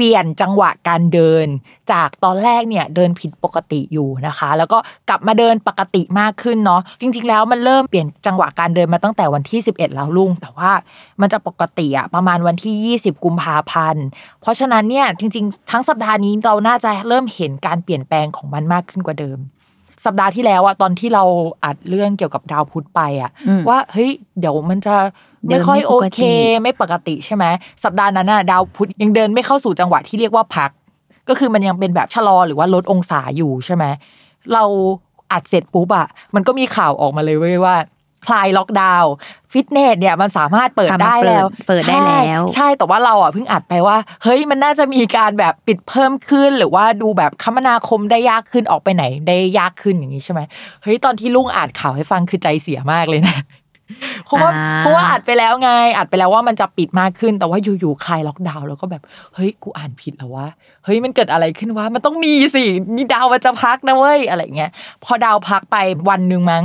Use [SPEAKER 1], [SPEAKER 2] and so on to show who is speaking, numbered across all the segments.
[SPEAKER 1] เปลี่ยนจังหวะการเดิน จากตอนแรกเนี่ยเดินผิดปกติอยู่นะคะ แล้วก็กลับมาเดินปกติมากขึ้นเนาะจริง ๆ แล้วมันเริ่มเปลี่ยนจังหวะการเดินมาตั้งแต่วันที่ 11 แล้วลุง แต่ว่ามันจะปกติอะประมาณวันที่ 20 กุมภาพันธ์ เพราะฉะนั้นเนี่ยจริง ๆ ทั้งสัปดาห์นี้เราน่าจะเริ่มเห็นการเปลี่ยนแปลงของมันมากขึ้นกว่าเดิมสัปดาห์ที่แล้วอะตอนที่เราอัดเรื่องเกี่ยวกับดาวพุธไปอะ
[SPEAKER 2] อืม
[SPEAKER 1] ว่าเฮ้ยเดี๋ยวมันจะ
[SPEAKER 2] เดิ
[SPEAKER 1] ไม่
[SPEAKER 2] น
[SPEAKER 1] ค่อย
[SPEAKER 2] ไม่
[SPEAKER 1] โอ
[SPEAKER 2] ปกติ
[SPEAKER 1] เค ไม่ปกติใช่ไหมสัปดาห์นั้นน่ะดาวพุธยังเดินไม่เข้าสู่จังหวะที่เรียกว่าพัก ก็คือมันยังเป็นแบบชะลอหรือว่าลดองศาอยู่ใช่ไหมเราอัดเสร็จปุ๊บอะมันก็มีข่าวออกมาเลยเว้ยว่าคลายล็อกดาวน์ฟิตเนสเนี่ยมันสามารถเปิด
[SPEAKER 2] กลับมา
[SPEAKER 1] ได้แล้ว
[SPEAKER 2] เปิดเปิดได้
[SPEAKER 1] ใช่
[SPEAKER 2] แล้ว
[SPEAKER 1] ใช่แต่ว่าเราอะเพิ่งอัดไปว่า เฮ้ยมันน่าจะมีการแบบปิดเพิ่มขึ้น หรือว่าดูแบบคมนาคมได้ยากขึ้นออกไปไหนได้ยากขึ้นอย่างนี้ใช่ไหมเฮ้ยตอนที่ลุงอ่านข่าวให้ฟังคือใจเสียมากเลยนะ เพราะว่า
[SPEAKER 2] อ่า
[SPEAKER 1] เพราะว่าอัดไปแล้วไง อัดไปแล้วว่ามันจะปิดมากขึ้นแต่ว่าอยู่ๆคลายล็อกดาวน์แล้วก็แบบเฮ้ยกูอ่านผิดแล้ววะเฮ้ยมันเกิดอะไรขึ้นวะมันต้องมีสินี่ดาวมันจะพักนะเว้ยอะไรเงี้ยพอดาวพักไปวันหนึ่งมั้ง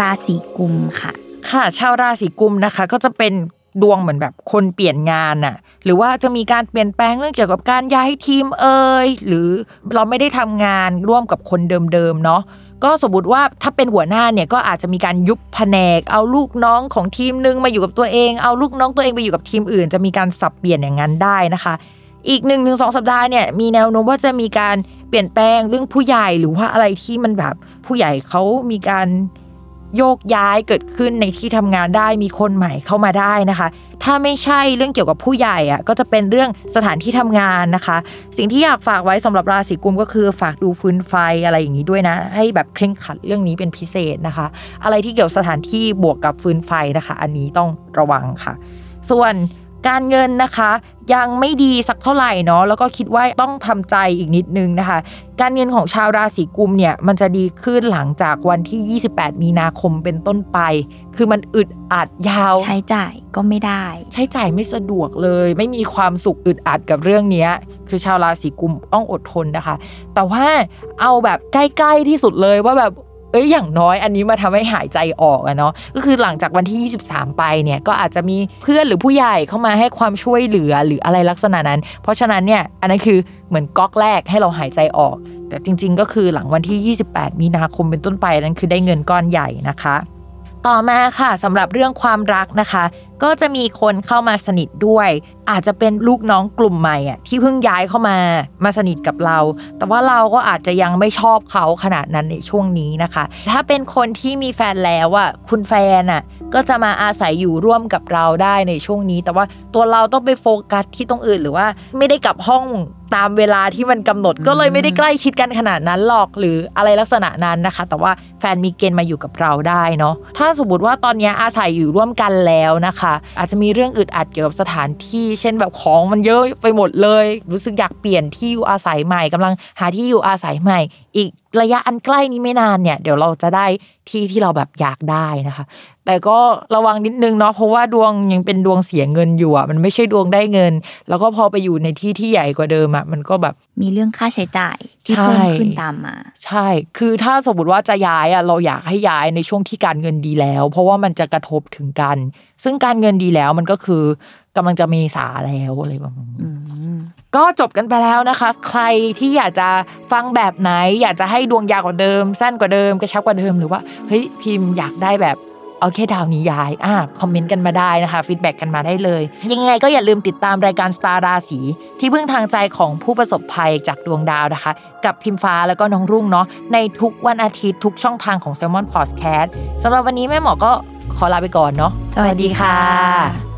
[SPEAKER 2] ราศีกุมค่ะ
[SPEAKER 1] ค่ะชาวราศีกุมนะคะ ก็จะเป็นดวงเหมือนแบบคนเปลี่ยนงานน่ะ หรือว่าจะมีการเปลี่ยนแปลงเรื่องเกี่ยวกับการย้ายทีมเอ่ยหรือเราไม่ได้ทำงานร่วมกับคนเดิมๆเนาะก็สมมติว่าถ้าเป็นหัวหน้าเนี่ยก็อาจจะมีการยุบแผนก เอาลูกน้องของทีมหนึงมาอยู่กับตัวเอง เอาลูกน้องตัวเองไปอยู่กับทีมอื่น จะมีการสับเปลี่ยนอย่างนั้นได้นะคะ อีกหนึ่งถึงสองสัปดาห์เนี่ยมีแนวโน้มว่าจะมีการเปลี่ยนแปลงเรื่องผู้ใหญ่หรือว่าอะไรที่มันแบบผู้ใหญ่เขามีการ โยกย้ายเกิดขึ้นในที่ทำงานได้มีคนใหม่เข้ามาได้นะคะ ถ้าไม่ใช่เรื่องเกี่ยวกับผู้ใหญ่อะก็จะเป็นเรื่องสถานที่ทำงานนะคะ สิ่งที่อยากฝากไว้สำหรับราศีกุมก็คือฝากดูฟื้นไฟอะไรอย่างนี้ด้วยนะ ให้แบบเคร่งขัดเรื่องนี้เป็นพิเศษนะคะ อะไรที่เกี่ยวสถานที่บวกกับฟื้นไฟนะคะ อันนี้ต้องระวังค่ะ ส่วน การเงินนะคะยังไม่ดีสักเท่าไหร่เนาะแล้วก็คิดว่าต้องทำใจอีกนิดนึงนะคะ การเงินของชาวราศีกุมเนี่ยมันจะดีขึ้นหลังจากวันที่ 28 มีนาคมเป็นต้นไป คือมันอึดอัดยาว
[SPEAKER 2] ใช้จ่ายก็ไม่ได้
[SPEAKER 1] ใช้จ่ายไม่สะดวกเลย ไม่มีความสุขอึดอัดกับเรื่องเนี้ยคือชาวราศีกุมต้องอดทนนะคะ แต่ว่าเอาแบบใกล้ๆที่สุดเลยว่าแบบ เอ้ยอย่างน้อยอันนี้มาทำให้หายใจออกอะเนาะก็คือหลังจากวันที่ 23 ไปเนี่ยก็อาจจะมีเพื่อนหรือผู้ใหญ่เข้ามาให้ความช่วยเหลือหรืออะไรลักษณะนั้น เพราะฉะนั้นเนี่ยอันนั้นคือเหมือนก๊อกแรกให้เราหายใจออก แต่จริง ๆ ก็คือหลังวันที่ 28 มีนาคมเป็นต้นไปนั้นคือได้เงินก้อนใหญ่นะคะ ต่อมาค่ะสำหรับเรื่องความรักนะคะ ก็จะมีคนเข้ามาสนิทด้วย อาจจะเป็นลูกน้องกลุ่มใหม่อะที่เพิ่งย้ายเข้ามามาสนิทกับเรา แต่ว่าเราก็อาจจะยังไม่ชอบเขาขนาดนั้นในช่วงนี้นะคะ ถ้าเป็นคนที่มีแฟนแล้วอะคุณแฟนอะ ก็จะมาอาศัยอยู่ร่วมกับเราได้ในช่วงนี้ แต่ว่าตัวเราต้องไปโฟกัสที่ตรงอื่นหรือว่าไม่ได้กลับห้องตามเวลาที่มันกำหนด ก็เลยไม่ได้ใกล้ชิดกันขนาดนั้นหรอกหรืออะไรลักษณะนั้นนะคะ แต่ว่าแฟนมีเกณฑ์มาอยู่กับเราได้เนาะถ้าสมมติว่าตอนนี้อาศัยอยู่ร่วมกันแล้วนะคะ อาจจะมีเรื่องอึดอัดเกี่ยวกับสถานที่ เช่นแบบของมันเยอะไปหมดเลย รู้สึกอยากเปลี่ยนที่อยู่อาศัยใหม่กำลังหาที่อยู่อาศัยใหม่ อีกระยะอันใกล้นี้ไม่นานเนี่ยเดี๋ยวเราจะได้ที่ที่เราแบบอยากได้นะคะ แต่ก็ระวังนิดนึงเนาะเพราะว่าดวงยังเป็นดวงเสียเงินอยู่อะมันไม่ใช่ดวงได้เงิน แล้วก็พอไปอยู่ในที่ที่ใหญ่กว่าเดิมอะมันก็แบบ
[SPEAKER 2] มีเรื่องค่าใช้จ่ายที่
[SPEAKER 1] ใช่
[SPEAKER 2] เพิ่มขึ้นตามมา
[SPEAKER 1] ใช่ คือถ้าสมมติว่าจะย้ายอะเราอยากให้ย้ายในช่วงที่การเงินดีแล้ว เพราะว่ามันจะกระทบถึงกัน ซึ่งการเงินดีแล้วมันก็คือกำลังจะเมษาแล้วอะไรประมาณนี้
[SPEAKER 2] อืม
[SPEAKER 1] ก็จบกันไปแล้วนะคะ ใครที่อยากจะฟังแบบไหน อยากจะให้ดวงยาวกว่าเดิม สั้นกว่าเดิมกระชับกว่าเดิมหรือว่าเฮ้ยพิมพ์อยากได้แบบ เอาแค่ดาวนี้ย้ายอ่า comment กันมาได้นะคะ feedback กันมาได้เลย ยังไงก็อย่าลืมติดตามรายการสตาร์ราศีที่พึ่งทางใจของผู้ประสบภัยจากดวงดาวนะคะ กับพิมฟ้าแล้วก็น้องรุ่งเนาะในทุกวันอาทิตย์ทุกช่องทางของ Salmon Podcast สำหรับวันนี้แม่หมอก็ขอลาไปก่อนเนาะ
[SPEAKER 2] สวัสดีค่ะ